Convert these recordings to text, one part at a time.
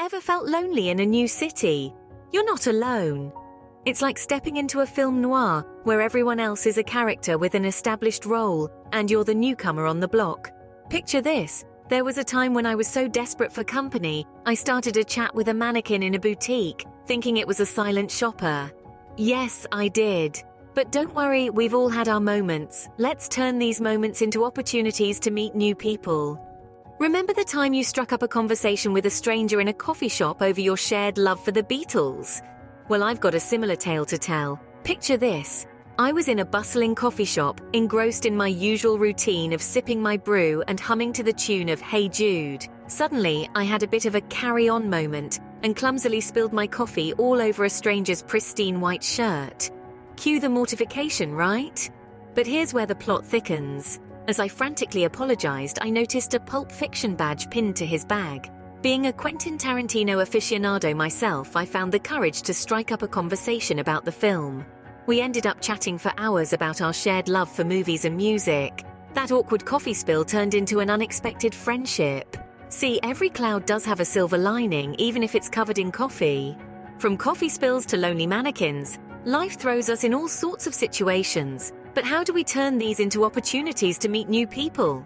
Ever felt lonely in a new city? You're not alone. It's like stepping into a film noir where everyone else is a character with an established role and you're the newcomer on the block. Picture this. There was a time when I was so desperate for company, I started a chat with a mannequin in a boutique, thinking it was a silent shopper. Yes, I did. But don't worry, we've all had our moments. Let's turn these moments into opportunities to meet new people. Remember the time you struck up a conversation with a stranger in a coffee shop over your shared love for the Beatles? Well, I've got a similar tale to tell. Picture this. I was in a bustling coffee shop, engrossed in my usual routine of sipping my brew and humming to the tune of Hey Jude. Suddenly, I had a bit of a carry on moment and clumsily spilled my coffee all over a stranger's pristine white shirt. Cue the mortification, right? But here's where the plot thickens. As I frantically apologized, I noticed a Pulp Fiction badge pinned to his bag. Being a Quentin Tarantino aficionado myself, I found the courage to strike up a conversation about the film. We ended up chatting for hours about our shared love for movies and music. That awkward coffee spill turned into an unexpected friendship. See, every cloud does have a silver lining, even if it's covered in coffee. From coffee spills to lonely mannequins, life throws us in all sorts of situations. But how do we turn these into opportunities to meet new people?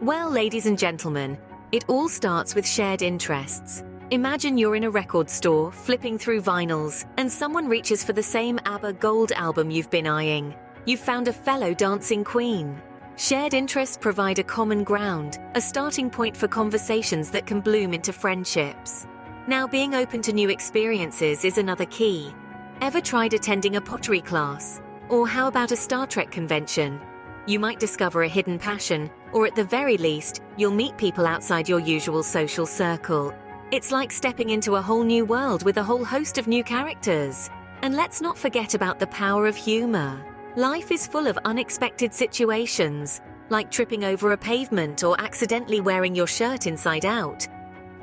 Well, ladies and gentlemen, it all starts with shared interests. Imagine you're in a record store, flipping through vinyls, and someone reaches for the same ABBA gold album you've been eyeing. You've found a fellow dancing queen. Shared interests provide a common ground, a starting point for conversations that can bloom into friendships. Now, being open to new experiences is another key. Ever tried attending a pottery class? Or how about a Star Trek convention? You might discover a hidden passion, or at the very least, you'll meet people outside your usual social circle it's like stepping into a whole new world with a whole host of new characters. And let's not forget about the power of humor. Life is full of unexpected situations, like tripping over a pavement or accidentally wearing your shirt inside out.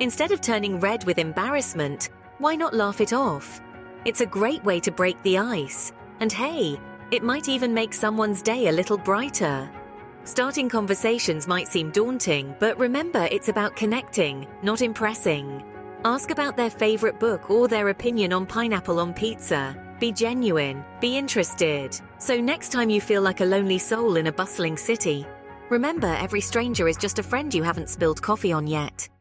Instead of turning red with embarrassment, why not laugh it off? It's a great way to break the ice. And hey, it might even make someone's day a little brighter. Starting conversations might seem daunting, but remember it's about connecting, not impressing. Ask about their favorite book or their opinion on pineapple on pizza. Be genuine, be interested. So next time you feel like a lonely soul in a bustling city, remember every stranger is just a friend you haven't spilled coffee on yet.